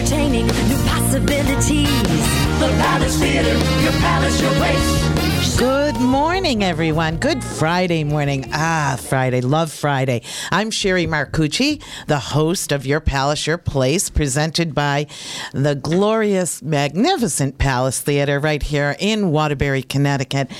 entertaining, new possibilities. The Palace Theater, your palace, your place. Good morning, everyone. Good Friday morning. Ah, Friday. Love Friday. I'm Sherry Marcucci, the host of Your Palace, Your Place, presented by the glorious, magnificent Palace Theater right here in Waterbury, Connecticut.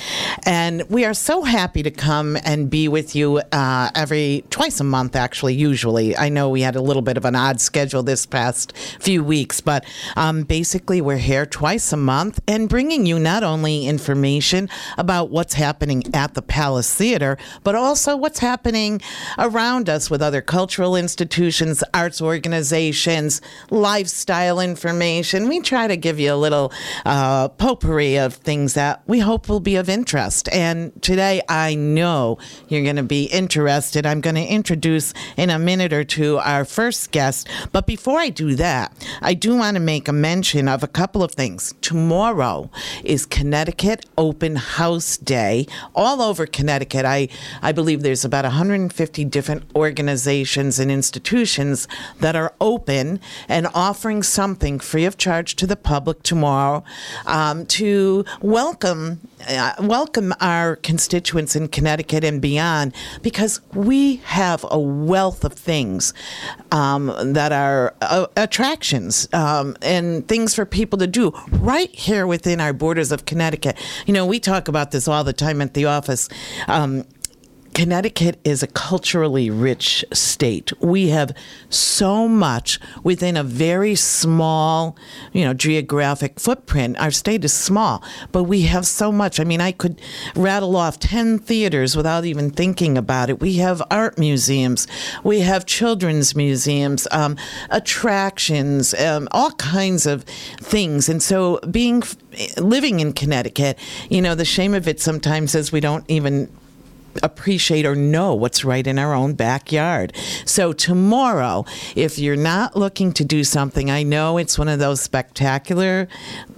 And we are so happy to come and be with you uh, every twice a month, actually, usually. I know we had a little bit of an odd schedule this past few weeks, but um, basically, we're here twice a month and bringing you not only information about what's happening at the Palace Theater, but also what's happening around us with other cultural institutions, arts organizations, lifestyle information. We try to give you a little uh, potpourri of things that we hope will be of interest. And today, I know you're going to be interested. I'm going to introduce in a minute or two our first guest. But before I do that, I do want to make a mention of a couple of things. Tomorrow is Connecticut Open House Day all over Connecticut. I, I believe there's about 150 different organizations and institutions that are open and offering something free of charge to the public tomorrow um, to welcome uh, welcome our constituents in Connecticut and beyond because we have a wealth of things um, that are uh, attractions um, and things for people to do right here within our borders of Connecticut. You know, we talk about this all the time at the office. Um, Connecticut is a culturally rich state. We have so much within a very small, you know, geographic footprint. Our state is small, but we have so much. I mean, I could rattle off 10 theaters without even thinking about it. We have art museums, we have children's museums, um, attractions, um, all kinds of things. And so being living in Connecticut, you know, the shame of it sometimes is we don't even appreciate or know what's right in our own backyard. So, tomorrow, if you're not looking to do something, I know it's one of those spectacular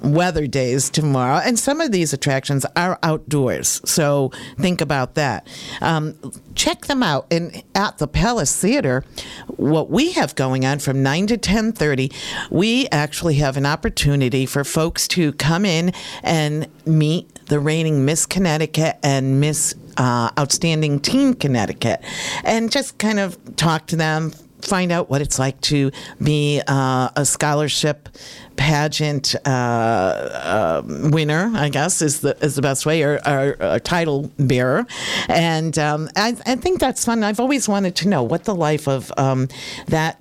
weather days tomorrow, and some of these attractions are outdoors. So, think about that. Um, check them out. And at the Palace Theater, what we have going on from 9 to 10:30, we actually have an opportunity for folks to come in and meet the reigning Miss Connecticut and Miss uh, Outstanding Teen Connecticut, and just kind of talk to them, find out what it's like to be uh, a scholarship pageant uh, uh, winner, I guess is the is the best way, or, or title bearer, and um, I, I, think that's fun. I've always wanted to know what the life of um, that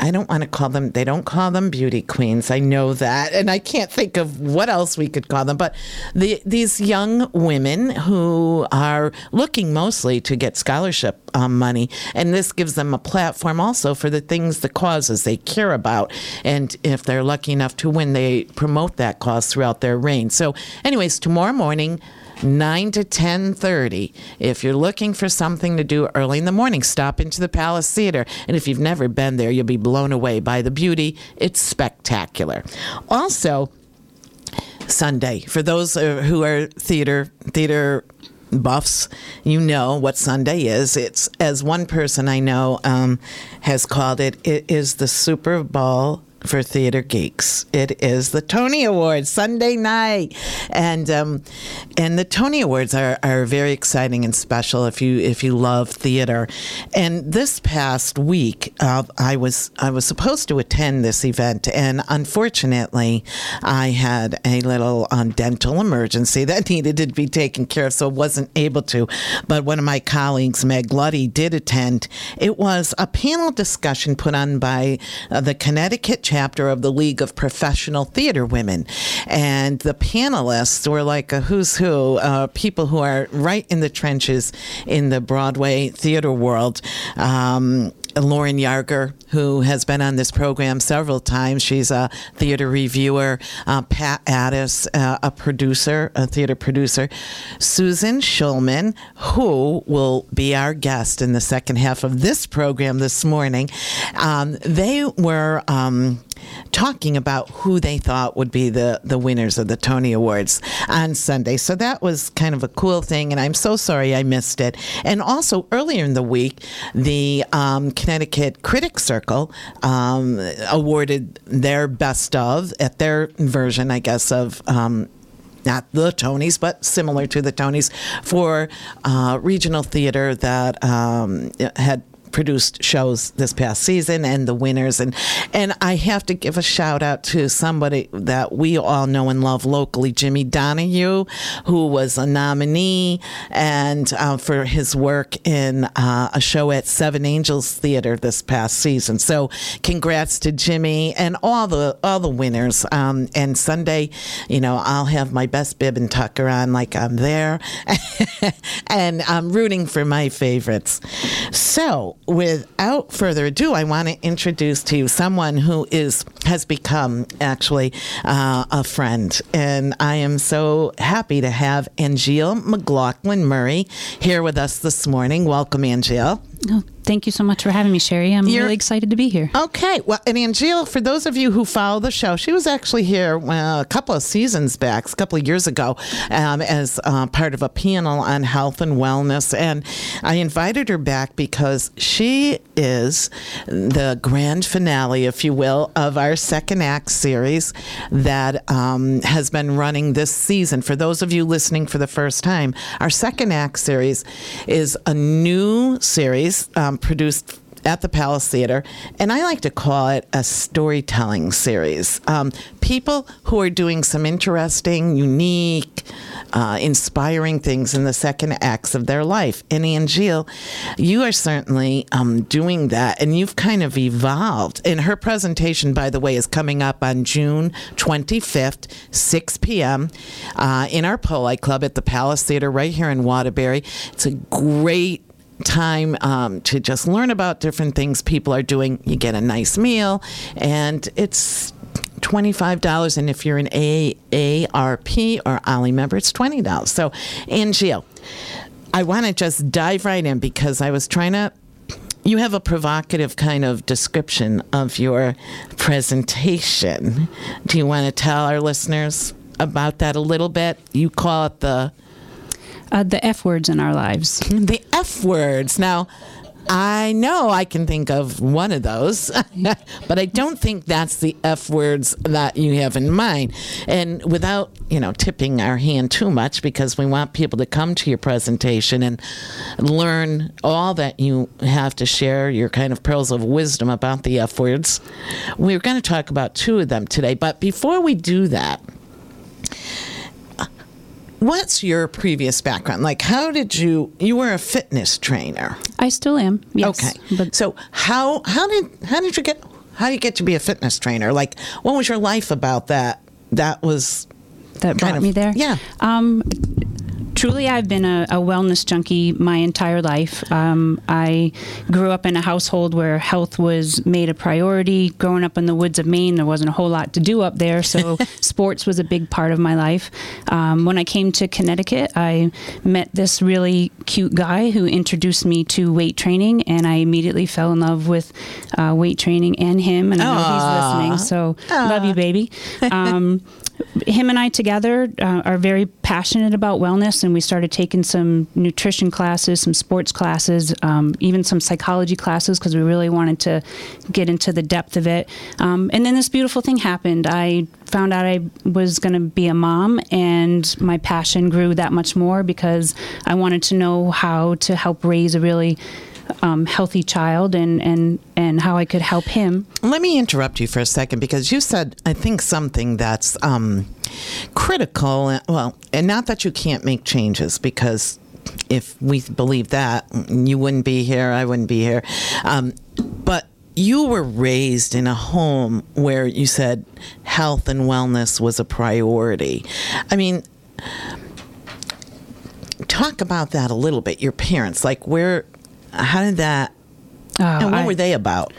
I don't want to call them, they don't call them beauty queens. I know that. And I can't think of what else we could call them. But the, these young women who are looking mostly to get scholarship um, money, and this gives them a platform also for the things, the causes they care about. And if they're lucky enough to win, they promote that cause throughout their reign. So, anyways, tomorrow morning, 9 to 10:30. If you're looking for something to do early in the morning, stop into the Palace Theater. And if you've never been there, you'll be blown away by the beauty. It's spectacular. Also, Sunday, for those uh, who are theater theater buffs, you know what Sunday is. It's as one person I know um, has called it. It is the Super Bowl for theater geeks. It is the Tony Awards Sunday night, and um, and the Tony Awards are, are very exciting and special if you if you love theater. And this past week, uh, I was I was supposed to attend this event, and unfortunately, I had a little um, dental emergency that needed to be taken care of, so wasn't able to. But one of my colleagues, Meg Luddy, did attend. It was a panel discussion put on by uh, the Connecticut chapter of the League of Professional Theater Women. And the panelists were like a who's who, uh, people who are right in the trenches in the Broadway theater world. Um, Lauren Yarger, who has been on this program several times. She's a theater reviewer. Uh, Pat Addiss, uh, a producer, a theater producer. Susan Schulman, who will be our guest in the second half of this program this morning. Um, they were. Um, talking about who they thought would be the, the winners of the Tony Awards on Sunday. So that was kind of a cool thing, and I'm so sorry I missed it. And also, earlier in the week, the um, Connecticut Critics Circle um, awarded their best of at their version, I guess, of. Um, not the Tonys, but similar to the Tonys, for uh, regional theater that um, had produced shows this past season and the winners. And and I have to give a shout out to somebody that we all know and love locally Jimmy Donahue who was a nominee and uh, for his work in uh, a show at Seven Angels Theater this past season. So congrats to Jimmy and all the all the winners. Um, and Sunday you know I'll have my best bib and tucker on like I'm there. And I'm rooting for my favorites. So without further ado, I want to introduce to you someone who is has become actually uh, a friend, and I am so happy to have Angeal McLaughlin Murray here with us this morning. Welcome, Angeal. Oh, thank you so much for having me, Sherry. I'm You're- really excited to be here. Okay, well, and Angeal, for those of you who follow the show, she was actually here well, a couple of seasons back, a couple of years ago, um, as uh, part of a panel on health and wellness. And I invited her back because she is the grand finale, if you will, of our second act series that um, has been running this season. For those of you listening for the first time, our second act series is a new series um, produced at the Palace Theater, and I like to call it a storytelling series. Um, people who are doing some interesting, unique, uh, inspiring things in the second acts of their life. And Angeal, you are certainly um, doing that, and you've kind of evolved. And her presentation, by the way, is coming up on June 25th, 6 p.m. Uh, in our Poli Club at the Palace Theater right here in Waterbury. It's a great time um, to just learn about different things people are doing. You get a nice meal, and it's $25. And if you're an AARP or OLLI member, it's $20. So, Angeal, I want to just dive right in because I was trying to. You have a provocative kind of description of your presentation. Do you want to tell our listeners about that a little bit? You call it the Uh, the F words in our lives. the F words. Now, I know I can think of one of those, but I don't think that's the F words that you have in mind. And without, you know, tipping our hand too much, because we want people to come to your presentation and learn all that you have to share, your kind of pearls of wisdom about the F words. We're going to talk about two of them today. But before we do that, what's your previous background? Like, how did you? You were a fitness trainer. I still am. Yes, Okay, But so how how did how did you get how did you get to be a fitness trainer? Like, what was your life about that? That was that brought of- me there. yeah. Um, truly, I've been a, a wellness junkie my entire life. Um, I grew up in a household where health was made a priority. Growing up in the woods of Maine, there wasn't a whole lot to do up there, so sports was a big part of my life. Um, when I came to Connecticut, I met this really cute guy who introduced me to weight training, and I immediately fell in love with uh, weight training and him. And I know he's listening, so love you, baby. Um, him and I together uh, are very passionate about wellness, and we started taking some nutrition classes, some sports classes, um, even some psychology classes because we really wanted to get into the depth of it. Um, and then this beautiful thing happened. I found out I was going to be a mom, and my passion grew that much more because I wanted to know how to help raise a really um, healthy child and, and, and how I could help him. Let me interrupt you for a second because you said, I think, something that's um, critical. Well, and not that you can't make changes because if we believe that, you wouldn't be here, I wouldn't be here. Um, but you were raised in a home where you said health and wellness was a priority. I mean, talk about that a little bit. Your parents, like, where, how did that, and what I- were they about?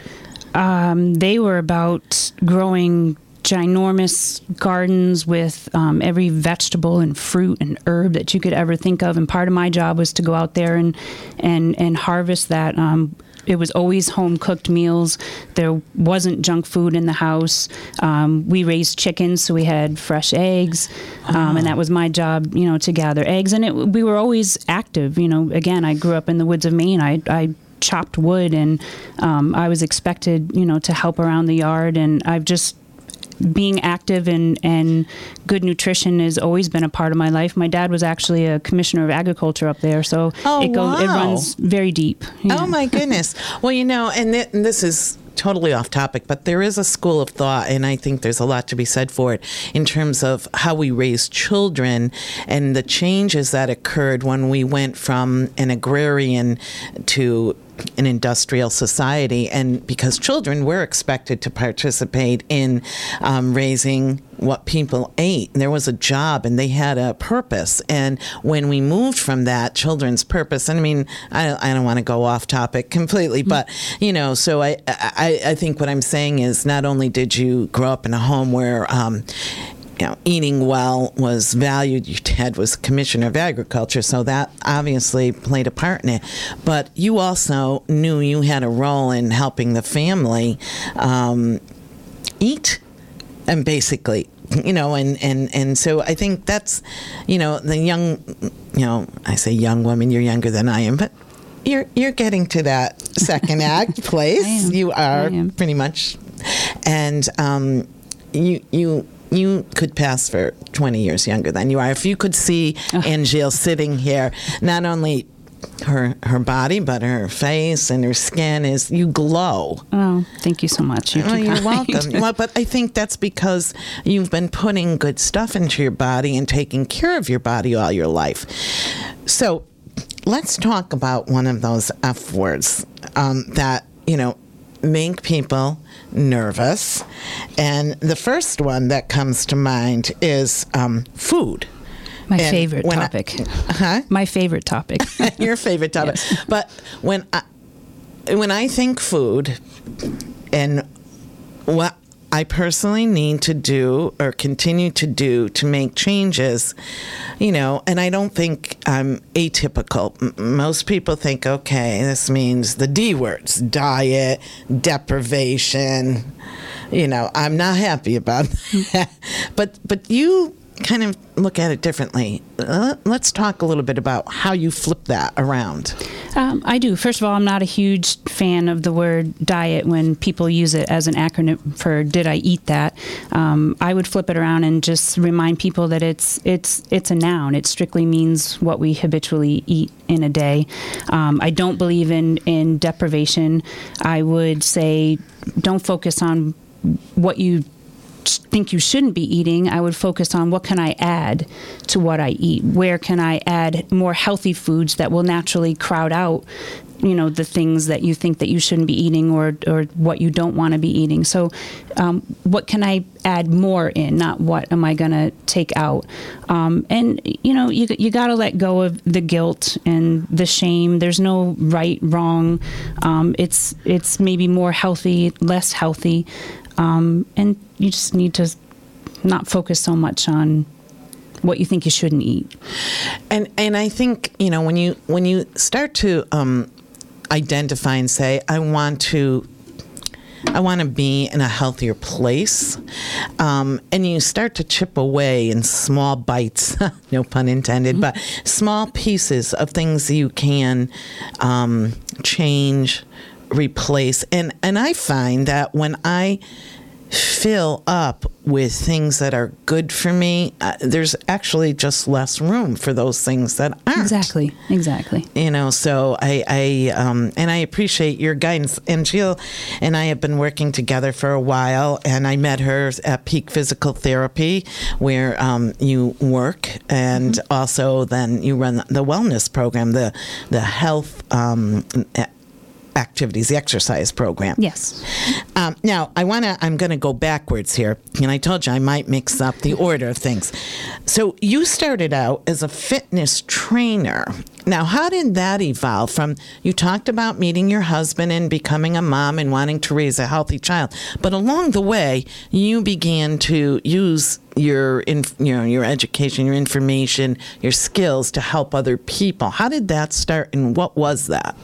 Um, they were about growing ginormous gardens with um, every vegetable and fruit and herb that you could ever think of. And part of my job was to go out there and and and harvest that. Um, it was always home cooked meals. There wasn't junk food in the house. Um, we raised chickens, so we had fresh eggs, um, and that was my job, you know, to gather eggs. And it, we were always active. You know, again, I grew up in the woods of Maine. I, I chopped wood, and um, I was expected, you know, to help around the yard. And I've just being active and, and good nutrition has always been a part of my life. My dad was actually a commissioner of agriculture up there, so Oh, it goes it runs very deep. Yeah. Oh my goodness. well, you know, and, th- and this is totally off topic, but there is a school of thought, and I think there's a lot to be said for it in terms of how we raise children and the changes that occurred when we went from an agrarian to an industrial society, and because children were expected to participate in um, raising what people ate. There was a job and they had a purpose. And when we moved from that children's purpose, and I mean, I, I don't want to go off topic completely, but you know, so I, I, I think what I'm saying is not only did you grow up in a home where, um, you know, eating well was valued. Your dad was commissioner of agriculture, so that obviously played a part in it. But you also knew you had a role in helping the family um, eat and basically you know and and and so i think that's you know the young you know i say young woman you're younger than i am but you're you're getting to that second act place you are pretty much and um you you you could pass for 20 years younger than you are if you could see Angel sitting here not only her her body but her face and her skin is you glow Oh, thank you so much. You're, Oh, you're welcome. well, but I think that's because you've been putting good stuff into your body and taking care of your body all your life. So let's talk about one of those F words um, that, you know, make people nervous. And the first one that comes to mind is um, food. My favorite I- topic. Huh? My favorite topic. your favorite topic. But when I, when I think food and what I personally need to do or continue to do to make changes, you know, and I don't think I'm atypical. M- most people think, okay, this means the D words diet, deprivation. You know, I'm not happy about that. but, but you kind of look at it differently. Uh, let's talk a little bit about how you flip that around. Um, I do. First of all, I'm not a huge fan of the word diet when people use it as an acronym for "Did I eat that?" Um, I would flip it around and just remind people that it's it's it's a noun. It strictly means what we habitually eat in a day. Um, I don't believe in in deprivation. I would say don't focus on what you think you shouldn't be eating, I would focus on what can I add to what I eat? Where can I add more healthy foods that will naturally crowd out, you know, the things that you think that you shouldn't be eating or or what you don't want to be eating. So, um, what can I add more in? Not what am I going to take out? Um, and you know, you you got to let go of the guilt and the shame. There's no right, wrong. Um, it's it's maybe more healthy, less healthy um, and you just need to not focus so much on what you think you shouldn't eat. And and I think you know when you when you start to um, identify and say I want to. I want to be in a healthier place. Um, and you start to chip away in small bites, no pun intended, but small pieces of things you can um, change, replace. And, and I find that when I fill up with things that are good for me, uh, there's actually just less room for those things that aren't. Exactly. Exactly. You know, so I, I um, and I appreciate your guidance. Angeal and I have been working together for a while, and I met her at Peak Physical Therapy, where um, you work, and also then you run the wellness program, the the health. Um, activities the exercise program Yes. um, now, I want to. I'm going to go backwards here, and I told you I might mix up the order of things. So you started out as a fitness trainer. Now, how did that evolve from? You talked about meeting your husband and becoming a mom and wanting to raise a healthy child, but along the way, you began to use your, inf- you know, your education, your information, your skills to help other people. How did that start, and what was that?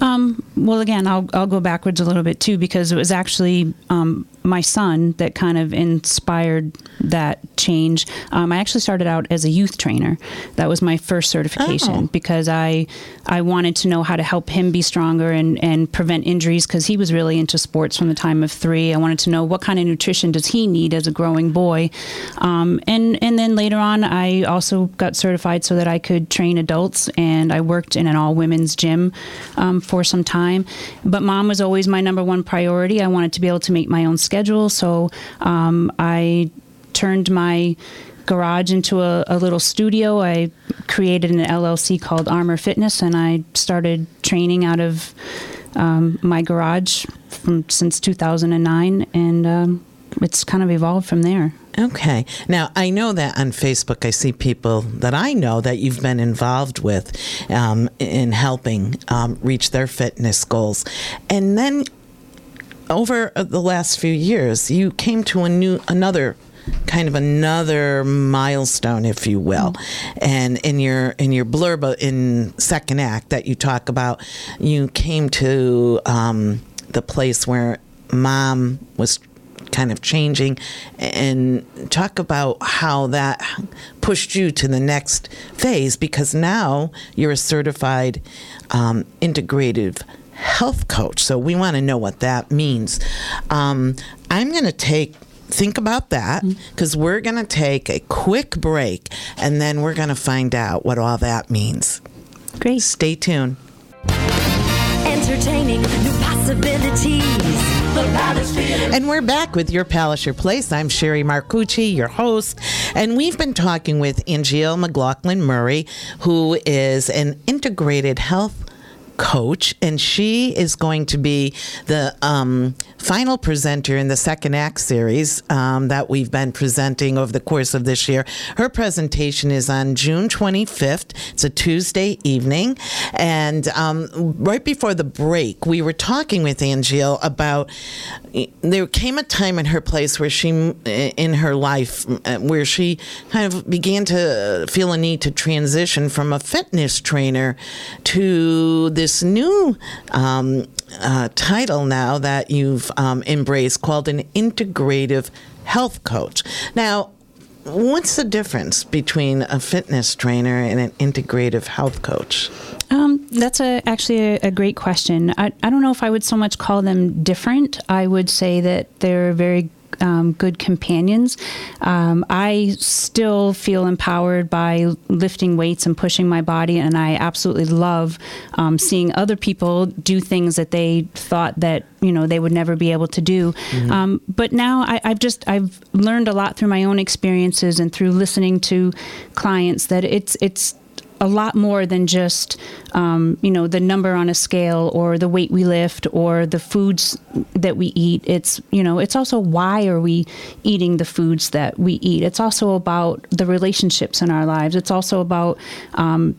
Um, well, again, I'll I'll go backwards a little bit too because it was actually um, my son that kind of inspired that change. Um, I actually started out as a youth trainer. That was my first certification Oh. because I I wanted to know how to help him be stronger and and prevent injuries because he was really into sports from the time of three. I wanted to know what kind of nutrition does he need as a growing boy, um, and and then later on, I also got certified so that I could train adults, and I worked in an all women's gym um, for some time. But mom was always my number one priority. I wanted to be able to make my own schedule, so um, I turned my garage into a, a little studio. I created an LLC called Armor Fitness, and I started training out of um, my garage from since 2009, and um, it's kind of evolved from there. Okay. Now, I know that on Facebook, I see people that I know that you've been involved with um, in helping um, reach their fitness goals. And then over uh, the last few years, you came to a new, another kind of another milestone if you will. And in your in your blurb uh, in second act that you talk about you came to um, the place where mom was kind of changing. And talk about how that pushed you to the next phase because now you're a certified um, integrative health coach so we want to know what that means um, i'm going to take think about that because we're going to take a quick break and then we're going to find out what all that means Great. stay tuned Entertaining new possibilities. The Palace Theater. And we're back with Your Palace, Your Place. I'm Sherry Marcucci, your host. And we've been talking with Angeal McLaughlin Murray, who is an integrated health coach. And she is going to be the um, final presenter in the second act series um, that we've been presenting over the course of this year. Her presentation is on June 25th. It's a Tuesday evening. And um, right before the break, we were talking with Angeal about there came a time in her place where she, in her life, uh, where she kind of began to feel a need to transition from a fitness trainer to this new um, uh, title now that you've um, embraced called an integrative health coach. Now, what's the difference between a fitness trainer and an integrative health coach? Um, that's a, actually a, a great question. I, I don't know if I would so much call them different. I would say that they're very um, good companions. Um, I still feel empowered by lifting weights and pushing my body, and I absolutely love um, seeing other people do things that they thought that you know they would never be able to do. Um, but now I, I've just I've learned a lot through my own experiences and through listening to clients that it's it's a lot more than just um, you know the number on a scale or the weight we lift or the foods that we eat. It's you know it's also why are we eating the foods that we eat. It's also about the relationships in our lives. It's also about um,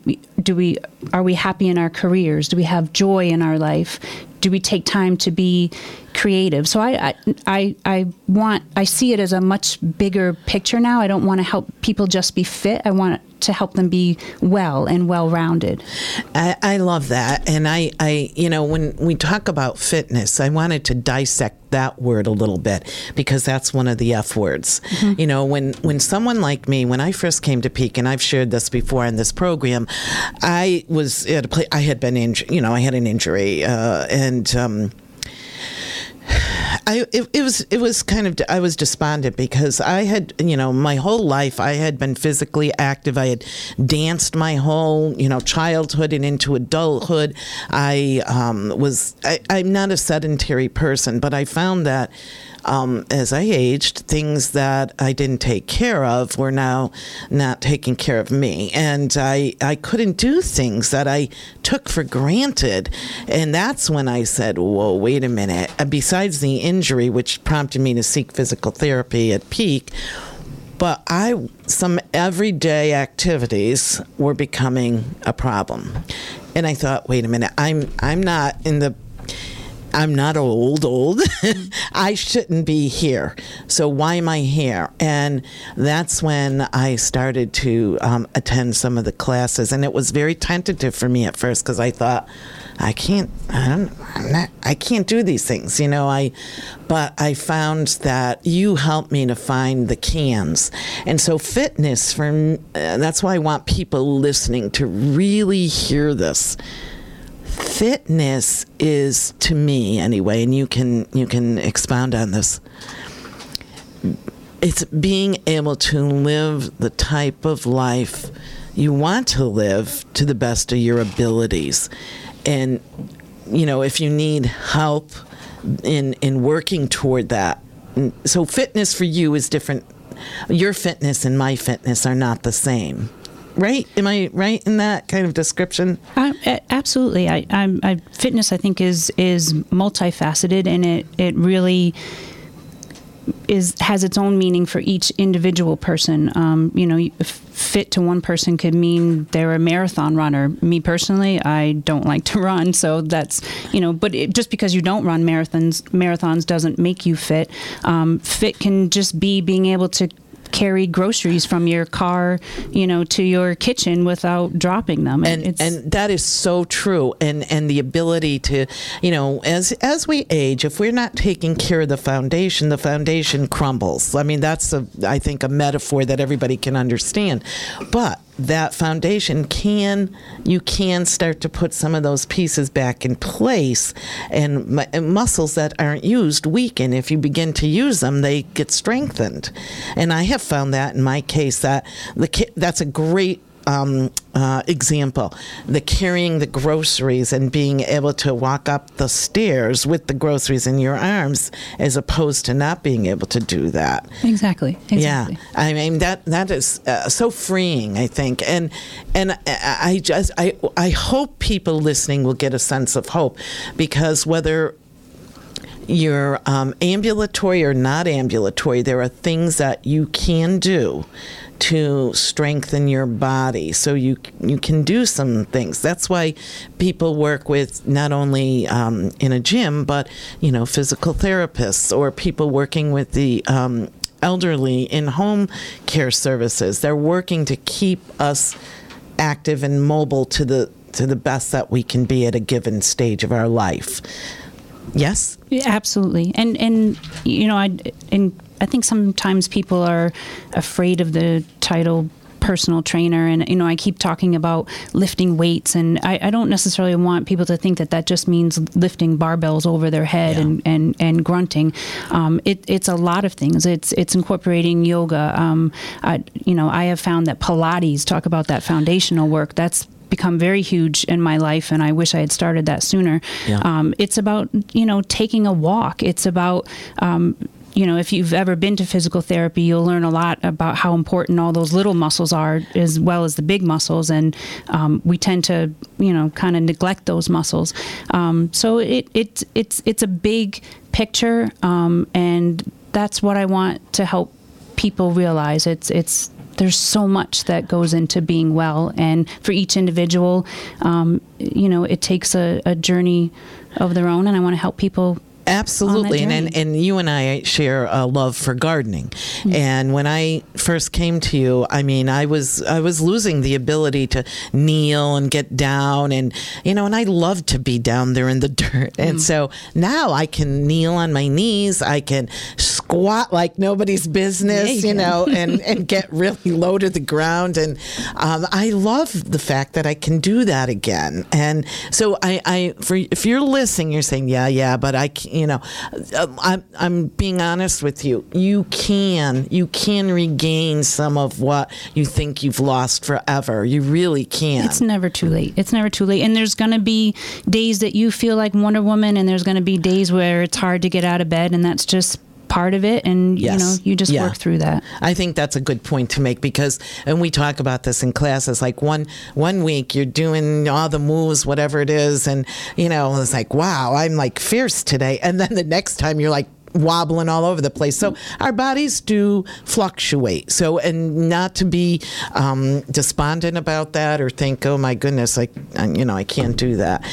do we are we happy in our careers? Do we have joy in our life? Do we take time to be creative? So I, I i want i see it as a much bigger picture now. I don't want to help people just be fit. I want to help them be well and well rounded I, I love that. And I, I, you know, when we talk about fitness, I wanted to dissect that word a little bit because that's one of the F words. You know, when, when someone like me, when I first came to Peak, and I've shared this before in this program, I was at a place, I had been injured, you know, I had an injury, uh, and, um, I it, it was it was kind of I was despondent because I had you know my whole life I had been physically active. I had danced my whole you know childhood and into adulthood. I um, was I, I'm not a sedentary person but I found that um, as I aged, things that I didn't take care of were now not taking care of me. And I, I couldn't do things that I took for granted. And that's when I said, whoa, wait a minute. Uh, Besides the injury, which prompted me to seek physical therapy at Peak, but I some everyday activities were becoming a problem. And I thought, wait a minute, I'm I'm not in the I'm not old, old. I shouldn't be here. So why am I here? And that's when I started to um, attend some of the classes. And it was very tentative for me at first because I thought, I can't, I don't, I'm not, I can't do these things, you know. I, but I found that you helped me to find the cans, and so fitness for uh, that's why I want people listening to really hear this. Fitness is to me anyway, and you can you can expound on this it's being able to live the type of life you want to live to the best of your abilities. And you know if you need help in in working toward that so fitness for you is different. Your fitness and my fitness are not the same right am i right in that kind of description a- absolutely. I, I'm, I, fitness, I think, is is multifaceted, and it it really is has its own meaning for each individual person. Um, you know, fit to one person could mean they're a marathon runner. Me personally, I don't like to run, so that's you know. But it, just because you don't run marathons, marathons doesn't make you fit. Um, fit can just be being able to carry groceries from your car, you know, to your kitchen without dropping them. and it's, and that is so true. And and the ability to you know as as we age if we're not taking care of the foundation the foundation crumbles. I mean that's a i think a metaphor that everybody can understand. But that foundation can you can start to put some of those pieces back in place and, and muscles that aren't used weaken. If you begin to use them they get strengthened. And i have found that in my case that the that's a great um, uh, example, the carrying the groceries and being able to walk up the stairs with the groceries in your arms, as opposed to not being able to do that. exactly, exactly. Yeah, I mean that that is uh, so freeing. I think, and and I- I just I I hope people listening will get a sense of hope, because whether you're um, ambulatory or not ambulatory, there are things that you can do to strengthen your body. So you you can do some things. That's why people work with not only um, in a gym, but you know, physical therapists or people working with the um, elderly in home care services. They're working to keep us active and mobile to the to the best that we can be at a given stage of our life. Yes. Yeah, absolutely. And and you know, I and I think sometimes people are afraid of the title personal trainer and you know i keep talking about lifting weights and i, I don't necessarily want people to think that that just means lifting barbells over their head Yeah. and, and and grunting um, it, it's a lot of things it's it's incorporating yoga um, I, you know i have found that pilates talk about that foundational work that's become very huge in my life and i wish i had started that sooner. Yeah. um, it's about you know taking a walk. It's about um, you know if you've ever been to physical therapy you'll learn a lot about how important all those little muscles are as well as the big muscles and um, we tend to you know kind of neglect those muscles. Um, so it, it it's it's a big picture um, and that's what i want to help people realize. It's it's there's so much that goes into being well and for each individual um, you know it takes a, a journey of their own and i want to help people Absolutely, and, and and you and I share a love for gardening. Mm-hmm. And when I first came to you, I mean, I was I was losing the ability to kneel and get down, and you know, and I love to be down there in the dirt. Mm. And so now I can kneel on my knees, I can squat like nobody's business, Yeah, you you know, and and get really low to the ground. And um, I love the fact that I can do that again. And so I, I for if you're listening, you're saying, yeah, yeah, but I, you know, uh, I'm I'm being honest with you. You can you can regain some of what you think you've lost forever. You really can. It's never too late. It's never too late. And there's going to be days that you feel like Wonder Woman, and there's going to be days where it's hard to get out of bed, and that's just part of it. And Yes. you know, you just Yeah. work through that. I think that's a good point to make because, and we talk about this in classes. Like one one week you're doing all the moves, whatever it is, and you know it's like, wow, I'm like fierce today, and then the next time you're like wobbling all over the place. So our bodies do fluctuate. So and not to be um, despondent about that or think, oh my goodness, like you know I can't do that.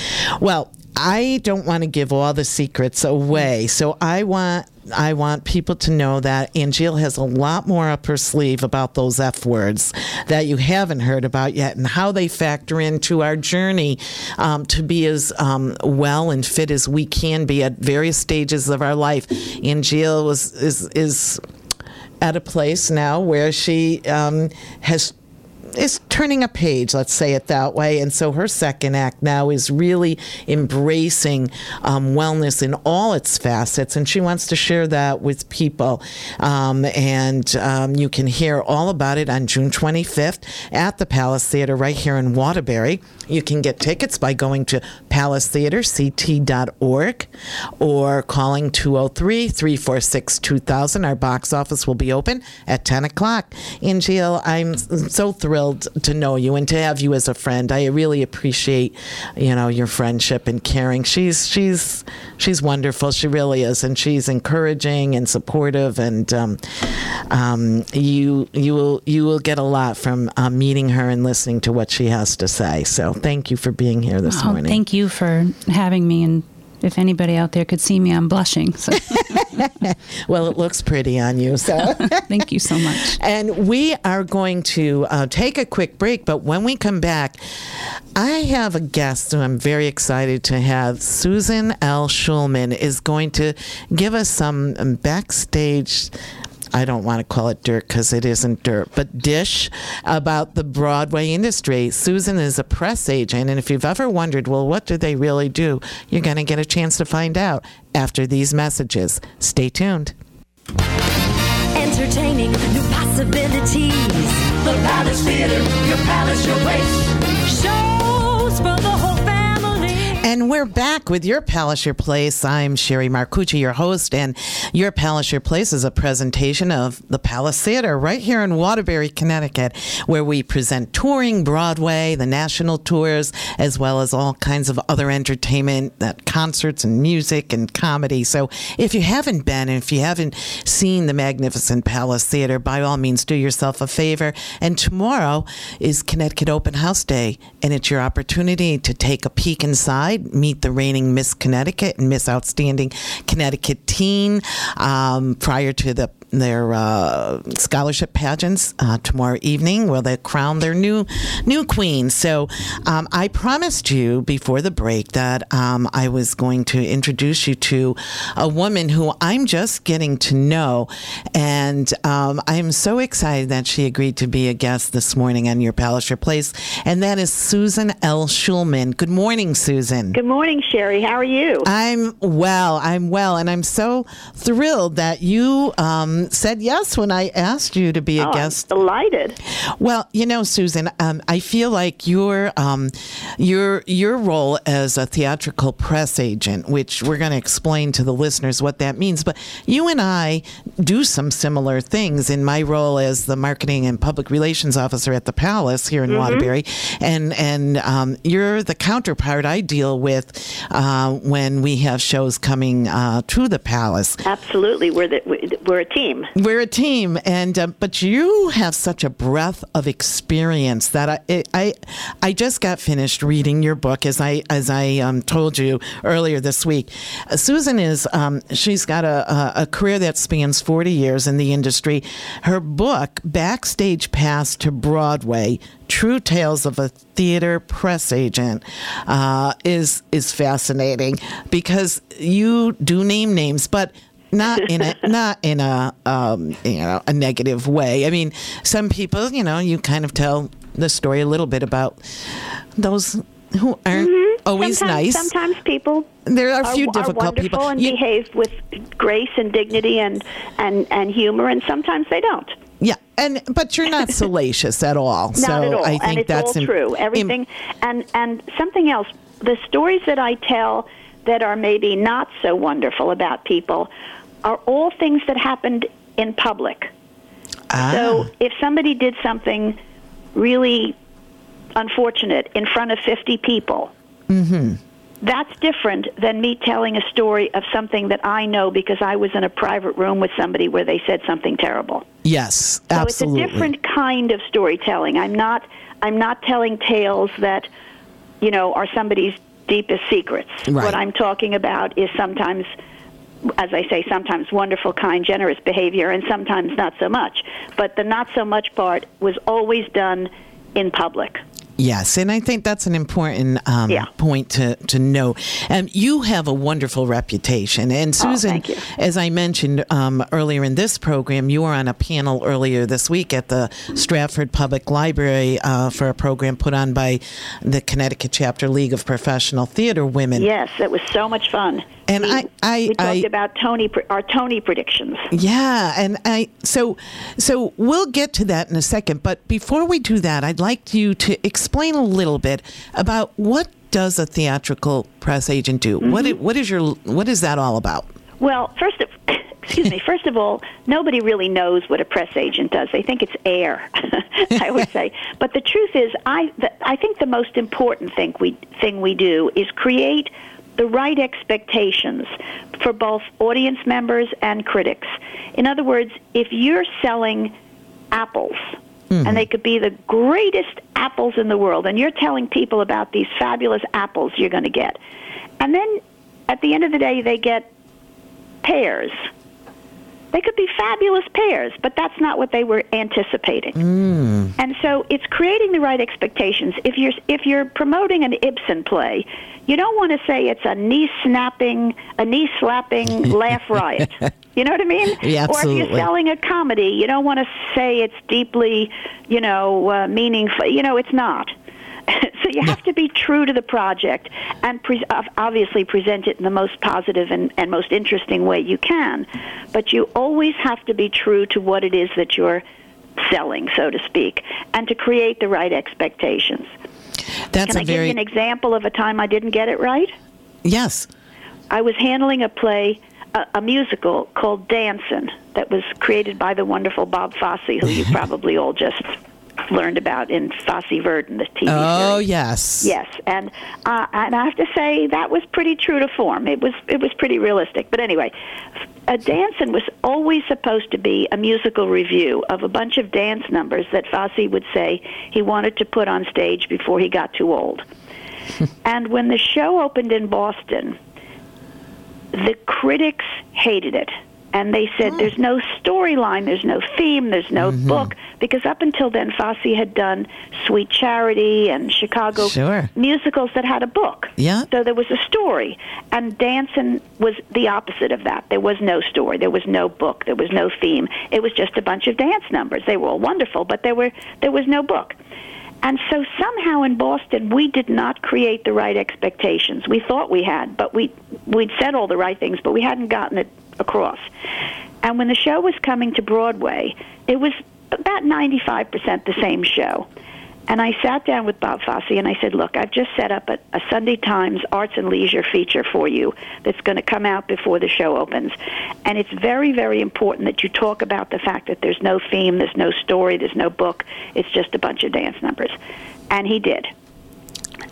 Well. I don't want to give all the secrets away, so I want I want people to know that Angeal has a lot more up her sleeve about those F words that you haven't heard about yet and how they factor into our journey um, to be as um, well and fit as we can be at various stages of our life. Angeal was is is at a place now where she um, has is turning a page, let's say it that way. And so her second act now is really embracing um, wellness in all its facets, and she wants to share that with people. Um, and um, you can hear all about it on June 25th at the Palace Theater right here in Waterbury. You can get tickets by going to palacetheaterct.org or calling 203 346 2000. Our box office will be open at 10 o'clock. Angeal, I'm so thrilled to know you and to have you as a friend. I really appreciate, you know, your friendship and caring. She's she's she's wonderful. She really is, and she's encouraging and supportive. And um, um, you you will you will get a lot from uh, meeting her and listening to what she has to say. So thank you for being here this Oh, morning. thank you for having me. And if anybody out there could see me, I'm blushing. So well, it looks pretty on you. So. thank you so much. And we are going to uh, take a quick break, but when we come back, I have a guest who I'm very excited to have. Susan L. Schulman is going to give us some backstage. I don't want to call it dirt because it isn't dirt, but dish about the Broadway industry. Susan is a press agent, and if you've ever wondered, well, what do they really do? You're going to get a chance to find out after these messages. Stay tuned. Entertaining new possibilities. The Palace Theater, your palace, your place. Shows And we're back with Your Palace, Your Place. I'm Sherry Marcucci, your host, and Your Palace, Your Place is a presentation of the Palace Theater right here in Waterbury, Connecticut, where we present touring Broadway, the national tours, as well as all kinds of other entertainment, uh, concerts and music and comedy. So if you haven't been, and if you haven't seen the magnificent Palace Theater, by all means, do yourself a favor. And tomorrow is Connecticut Open House Day, and it's your opportunity to take a peek inside, meet the reigning Miss Connecticut and Miss Outstanding Connecticut Teen um, prior to the their uh, scholarship pageants uh, tomorrow evening, where they crown their new new queen. So um, I promised you before the break that um, I was going to introduce you to a woman who I'm just getting to know, and um, I am so excited that she agreed to be a guest this morning on Your Palace Your Place, and that is Susan L. Schulman. Good morning, Susan. Good morning, Sherry. How are you? I'm well. I'm well, and I'm so thrilled that you um, said yes when I asked you to be a oh, guest. I'm delighted. Well, you know, Susan, um, I feel like your um, your your role as a theatrical press agent, which we're going to explain to the listeners what that means, but you and I do some similar things in my role as the marketing and public relations officer at the Palace here in Waterbury, and and um, you're the counterpart I deal with uh, when we have shows coming uh, to the Palace. Absolutely, we're the, we're a team. We're a team, and uh, but you have such a breadth of experience that I I I just got finished reading your book as I as I um, told you earlier this week. Uh, Susan is um, she's got a, a a career that spans forty years in the industry. Her book, Backstage Pass to Broadway: True Tales of a Theater Press Agent, uh, is is fascinating because you do name names, but not in a not in a um, you know a negative way. I mean, some people, you know, you kind of tell the story a little bit about those who aren't always sometimes, nice. Sometimes people there are a few are, difficult are wonderful people. and You- behave with grace and dignity and, and, and humor, and sometimes they don't. yeah, and but you're not salacious at all. Not so at all. I think and it's that's all im- true. im- Everything and and something else. The stories that I tell that are maybe not so wonderful about people are all things that happened in public. ah, So if somebody did something really unfortunate in front of 50 people, mm-hmm. that's different than me telling a story of something that I know because I was in a private room with somebody where they said something terrible. yes, So absolutely. it's a different kind of storytelling. I'm not I'm not telling tales that you know are somebody's deepest secrets. Right. What I'm talking about is sometimes as I say, sometimes wonderful, kind, generous behavior, and sometimes not so much. But the not so much part was always done in public. Yes, and I think that's an important um, Yeah. point to, to know. Um, you have a wonderful reputation. And Susan, Oh, as I mentioned um, earlier in this program, you were on a panel earlier this week at the Stratford Public Library uh, for a program put on by the Connecticut Chapter League of Professional Theater Women. Yes, it was so much fun. And we, I- I- we talked I- about Tony our Tony predictions. Yeah, and I so so we'll get to that in a second, but before we do that, I'd like you to explain a little bit about what does a theatrical press agent do? What Mm-hmm. i- what is your what is that all about? Well, first of excuse me, first of all, nobody really knows what a press agent does. They think it's air. I would say, but the truth is, I the, I think the most important thing we thing we do is create the right expectations for both audience members and critics. In other words, if you're selling apples, and mm-hmm. they could be the greatest apples in the world, and you're telling people about these fabulous apples you're going to get, and then at the end of the day, they get pears. They could be fabulous pairs, but that's not what they were anticipating. And so it's creating the right expectations. If you're if you're promoting an Ibsen play, you don't want to say it's a knee snapping, a knee slapping laugh riot. You know what I mean? Yeah, Or if you're selling a comedy, you don't want to say it's deeply, you know, uh, meaningful. You know, it's not. so you have to be true to the project and pre- obviously present it in the most positive and, and most interesting way you can. But you always have to be true to what it is that you're selling, so to speak, and to create the right expectations. That's Can I give you an example of a time I didn't get it right? yes. I was handling a play, a, a musical called Dancin', that was created by the wonderful Bob Fosse, who you probably all just learned about in Fosse Verdon, the TV Oh series. yes. Yes, and uh, and I have to say that was pretty true to form. It was it was pretty realistic. But anyway, a dancing was always supposed to be a musical review of a bunch of dance numbers that Fosse would say he wanted to put on stage before he got too old. and when the show opened in Boston, the critics hated it. And they said, oh. there's no storyline, there's no theme, there's no mm-hmm. book. Because up until then, Fosse had done Sweet Charity and Chicago Sure. musicals that had a book. Yeah. So there was a story. And Dancin' was the opposite of that. There was no story, there was no book, there was no theme. It was just a bunch of dance numbers. They were all wonderful, but there, were, there was no book. And so somehow in Boston, we did not create the right expectations. We thought we had, but we we'd said all the right things, but we hadn't gotten it across. And when the show was coming to Broadway, it was about 95% the same show. And I sat down with Bob Fosse and I said, Look, I've just set up a, a Sunday Times Arts and Leisure feature for you that's going to come out before the show opens. And it's very, very important that you talk about the fact that there's no theme, there's no story, there's no book. It's just a bunch of dance numbers. And he did.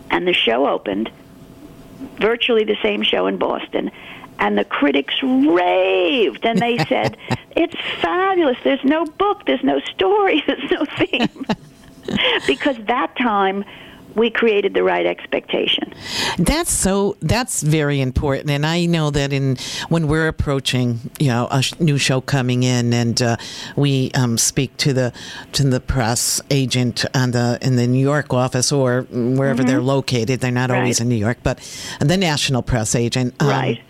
And the show opened, virtually the same show in Boston. And the critics raved, and they said, "It's fabulous. There's no book. There's no story. There's no theme." because that time we created the right expectation. That's so. That's very important, and I know that in when we're approaching, you know, a sh- new show coming in, and uh, we um, speak to the to the press agent on the in the New York office or wherever they're located. They're not always Mm-hmm. In New York, but the national press agent, um, right.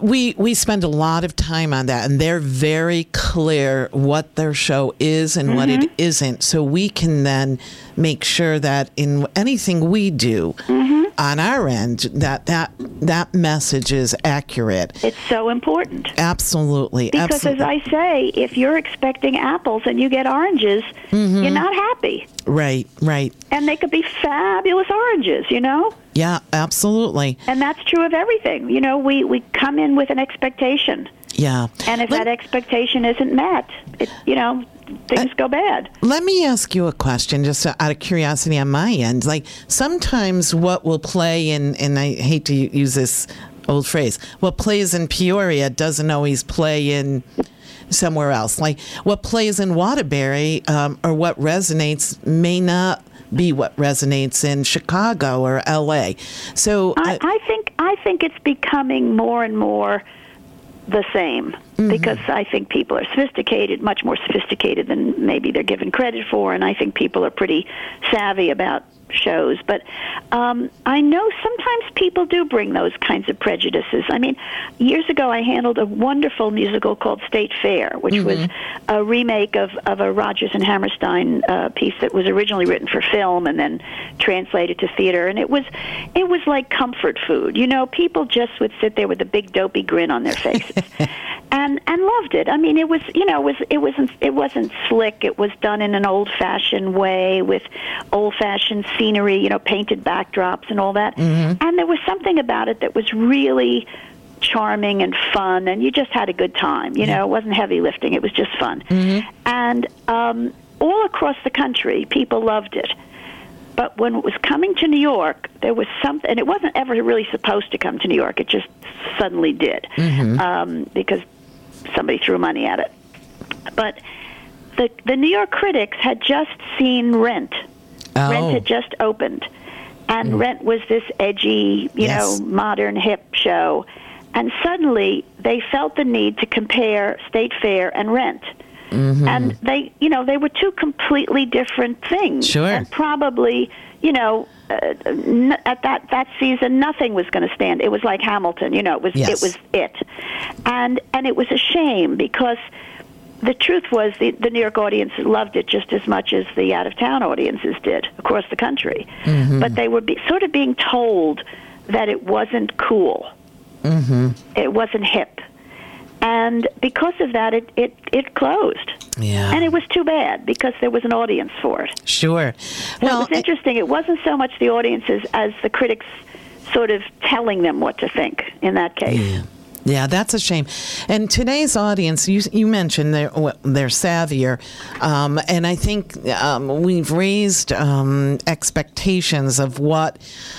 We we spend a lot of time on that and they're very clear what their show is and what Mm-hmm. it isn't so we can then make sure that in anything we do Mm-hmm. On our end that that that message is accurate It's so important. absolutely Because absolutely as I say, if you're expecting apples and you get oranges, Mm-hmm. you're not happy. right right And they could be fabulous oranges, you know? yeah absolutely And that's true of everything. You know, we, we come in with an expectation. yeah And if Let- that expectation isn't met, it, you know, things go bad. Let me ask you a question, just out of curiosity on my end. Like sometimes what will play in, and I hate to use this old phrase, what plays in Peoria doesn't always play in somewhere else. Like what plays in Waterbury um, or what resonates may not be what resonates in Chicago or L.A. So I, uh, I think I think it's becoming more and more the same. Mm-hmm. Because I think people are sophisticated, much more sophisticated than maybe they're given credit for, and I think people are pretty savvy about shows. But um, I know sometimes people do bring those kinds of prejudices. I mean, years ago I handled a wonderful musical called State Fair, which was a remake of, of a Rodgers and Hammerstein uh, piece that was originally written for film and then translated to theater. And it was it was like comfort food. You know, people just would sit there with a big dopey grin on their faces. and and loved it. I mean, it was you know it was it wasn't it wasn't slick. It was done in an old fashioned way with old fashioned scenery, you know, painted backdrops and all that. And there was something about it that was really charming and fun, and you just had a good time. You know, it wasn't heavy lifting; it was just fun. And um, all across the country, people loved it. But when it was coming to New York, there was something, and it wasn't ever really supposed to come to New York. It just suddenly did um, because somebody threw money at it. But the the New York critics had just seen Rent. Oh. Rent had just opened, and Rent was this edgy, you Yes. know, modern hip show. And suddenly they felt the need to compare State Fair and Rent. Mm-hmm. And they, you know, they were two completely different things. Sure. And probably, you know, uh, n- at that that season, nothing was going to stand. It was like Hamilton. You know, it was Yes. it was it, and and it was a shame because the truth was the, the New York audience loved it just as much as the out of town audiences did across the country. But they were be, sort of being told that it wasn't cool, mm-hmm. it wasn't hip. And because of that, it, it, it closed. Yeah. And it was too bad because there was an audience for it. sure. So Well, it was interesting. It wasn't so much the audiences as the critics sort of telling them what to think in that case. Yeah. Yeah, that's a shame. And today's audience, you you mentioned they're well, they're savvier, um, and I think um, we've raised um, expectations of what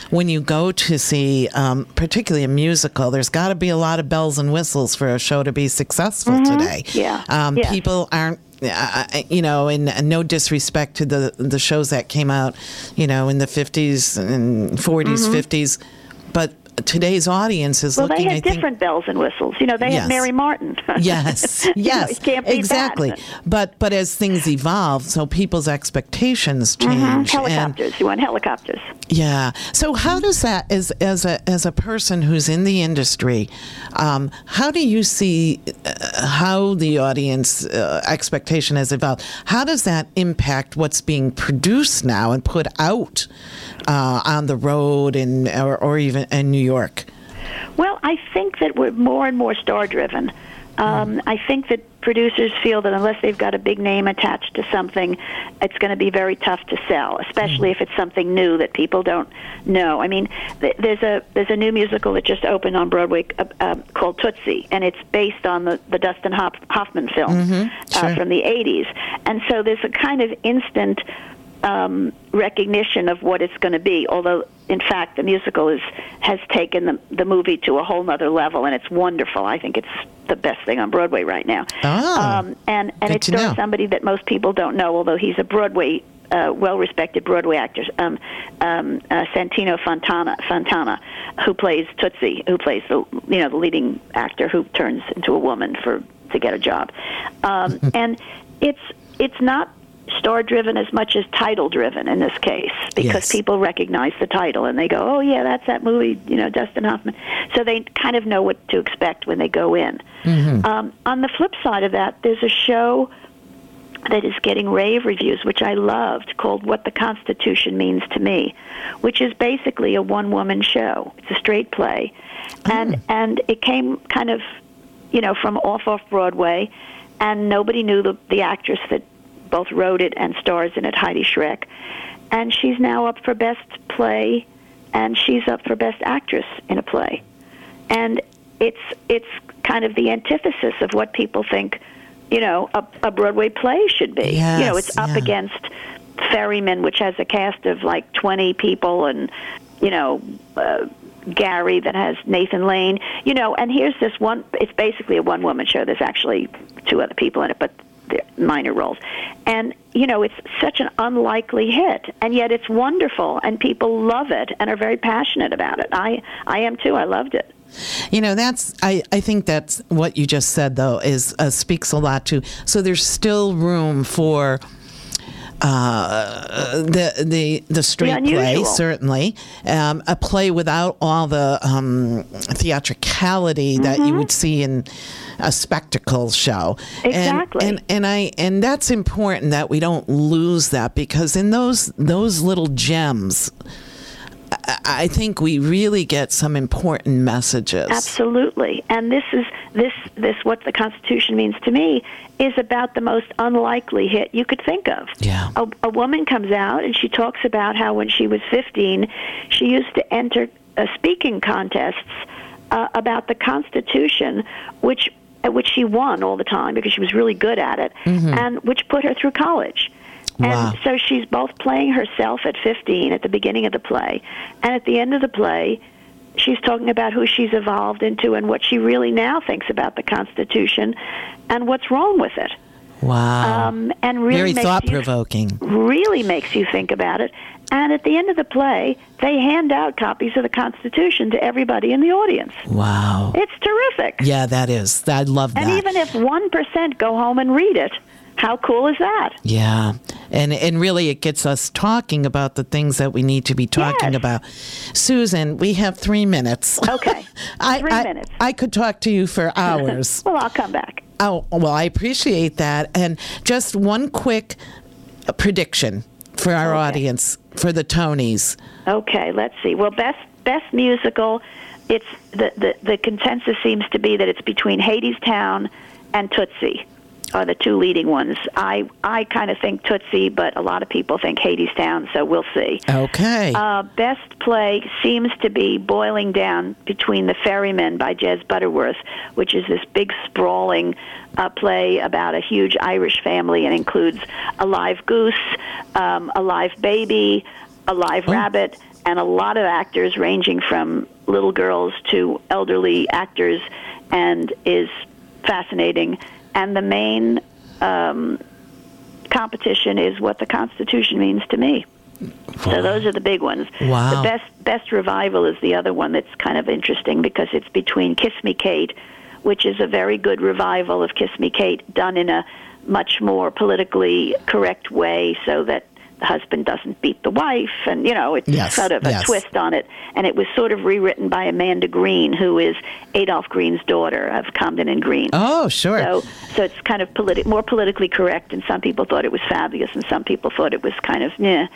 when you go to see, um, particularly a musical. There's got to be a lot of bells and whistles for a show to be successful today. Yeah. um, Yeah. people aren't. Uh, you know, and uh, no disrespect to the the shows that came out, you know, in the 50s and 40s, 50s, but today's audience is Mm-hmm. Well, looking. they I had think, different bells and whistles. You know, they Yes. had Mary Martin. Yes, know, yes, you can't exactly. that. But but as things evolve, so people's expectations change. Mhm. and- Helicopters. you want helicopters. yeah. So how does that, as as a as a person who's in the industry, um, how do you see uh, how the audience uh, expectation has evolved? How does that impact what's being produced now and put out uh, on the road and or, or even in New York? Well, I think that we're more and more star driven. Um, I think that producers feel that unless they've got a big name attached to something, it's going to be very tough to sell, especially if it's something new that people don't know. I mean, th- there's a there's a new musical that just opened on Broadway uh, uh, called Tootsie, and it's based on the the Dustin Hoff- Hoffman film sure. uh, from the '80s, and so there's a kind of instant um, recognition of what it's going to be. Although, in fact, the musical is has taken the the movie to a whole nother level, and it's wonderful. I think it's the best thing on Broadway right now. Ah, um, and and good it to stars somebody that most people don't know, although he's a Broadway. Uh, well-respected Broadway actor, um, um, uh, Santino Fontana, Fontana, who plays Tootsie, who plays the you know the leading actor who turns into a woman for to get a job, um, and it's it's not star driven as much as title driven in this case because Yes. people recognize the title and they go, oh yeah, that's that movie, you know, Dustin Hoffman. So they kind of know what to expect when they go in. Um, on the flip side of that, there's a show that is getting rave reviews, which I loved, called What the Constitution Means to Me, which is basically a one woman show. It's a straight play. And and it came kind of you know, from off off Broadway and nobody knew the the actress that both wrote it and stars in it, Heidi Schreck. And she's now up for best play and she's up for best actress in a play. And it's it's kind of the antithesis of what people think you know, a, a Broadway play should be. you know, it's up yeah. against Ferryman, which has a cast of like 20 people, and, you know, uh, Gary that has Nathan Lane, you know, and here's this one, it's basically a one woman show. There's actually two other people in it, but minor roles. And you know, it's such an unlikely hit, and yet it's wonderful, and people love it and are very passionate about it. I I am too. I loved it. You know, that's I, I think that's what you just said though is uh, speaks a lot to. So there's still room for uh, the the the street The play certainly um, a play without all the um, theatricality that you would see in a spectacle show And- Exactly. and, and I and that's important that we don't lose that because in those those little gems I, I think we really get some important messages Absolutely. And this is this this what the Constitution means to me is about the most unlikely hit you could think of. Yeah. A, a woman comes out and she talks about how when she was 15, she used to enter uh, speaking contests uh, about the Constitution, which uh, which she won all the time because she was really good at it, and which put her through college. Wow. And so she's both playing herself at 15 at the beginning of the play, and at the end of the play, she's talking about who she's evolved into and what she really now thinks about the Constitution and what's wrong with it. Wow Um, and really very thought provoking. really makes you think about it. And at the end of the play, they hand out copies of the Constitution to everybody in the audience. wow It's terrific. yeah that is I love that And even if 1% go home and read it, how cool is that? Yeah, and and really, it gets us talking about the things that we need to be talking Yes. about. Susan, we have three minutes. Okay. Three I- minutes. I could talk to you for hours. Well, I'll come back. Oh, well, I appreciate that. And just one quick prediction for our Okay. audience for the Tonys. Okay, let's see. Well, best best musical, it's the, the the consensus seems to be that it's between Hadestown and Tootsie are the two leading ones. I I kind of think Tootsie, but a lot of people think Hadestown, so we'll see. Okay. Uh, best play seems to be boiling down between The Ferryman by Jez Butterworth, which is this big sprawling uh, play about a huge Irish family and includes a live goose, um, a live baby, a live rabbit, and a lot of actors ranging from little girls to elderly actors, and is fascinating. And the main um, competition is what the Constitution means to me. So those are the big ones. Wow. The best best revival is the other one that's kind of interesting because it's between Kiss Me Kate, which is a very good revival of Kiss Me Kate done in a much more politically correct way so that the husband doesn't beat the wife and you know it's Yes, sort of a yes. twist on it and it was sort of rewritten by Amanda Green who is Adolph Green's daughter of Comden and Green. oh, sure. So, so it's kind of politi- more politically correct, and some people thought it was fabulous, and some people thought it was kind of yeah.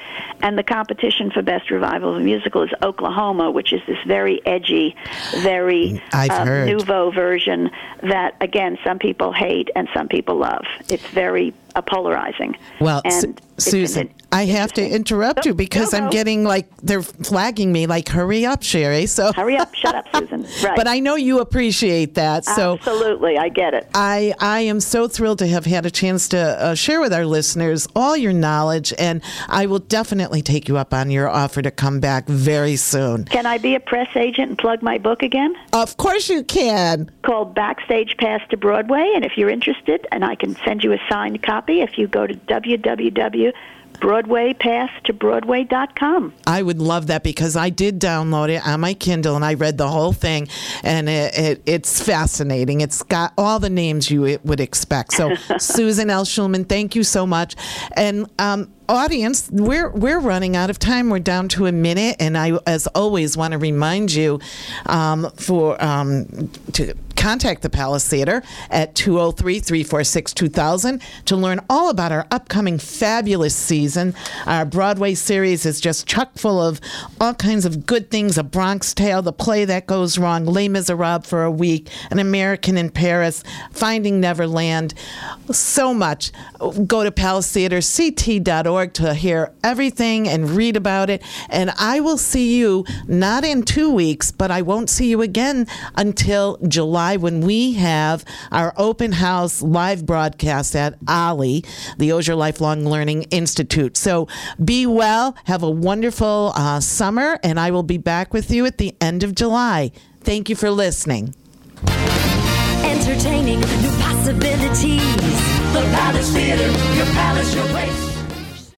And the competition for best revival of a musical is Oklahoma, which is this very edgy, very I've um, nouveau version that again some people hate and some people love. It's very uh, polarizing. Well, Su- Susan, an- I have to interrupt you Go- because go, I'm getting like they're flagging me like, hurry up, Sherry. So, Hurry up! Shut up, Susan. Right. but I know you appreciate that. So, absolutely, I get it. I, I am so thrilled to have had a chance to uh, share with our listeners all your knowledge, and I will definitely take you up on your offer to come back very soon. Can I be a press agent and plug my book again? Of course, you can. Called Backstage Pass to Broadway, and if you're interested, and I can send you a signed copy if you go to www.broadwaypasstobroadway.com. I would love that because I did download it on my Kindle and I read the whole thing, and it, it, it's fascinating. It's got all the names you would expect. So, Susan L. Schulman, thank you so much. And um, audience, we're we're running out of time. We're down to a minute, and I, as always, want to remind you um, for um, to contact the Palace Theater at 203 346 2000 to learn all about our upcoming fabulous season. Our Broadway series is just chock full of all kinds of good things A Bronx Tale, The Play That Goes Wrong, Les Miserables for a Week, An American in Paris, Finding Neverland. So much. Go to palacetheaterct.org to hear everything and read about it. And I will see you not in two weeks, but I won't see you again until July when we have our open house live broadcast at OLLI, the Osher Lifelong Learning Institute. So be well, have a wonderful uh, summer, and I will be back with you at the end of July. Thank you for listening. Entertaining, new possibilities. The Palace Theater, your palace, your place.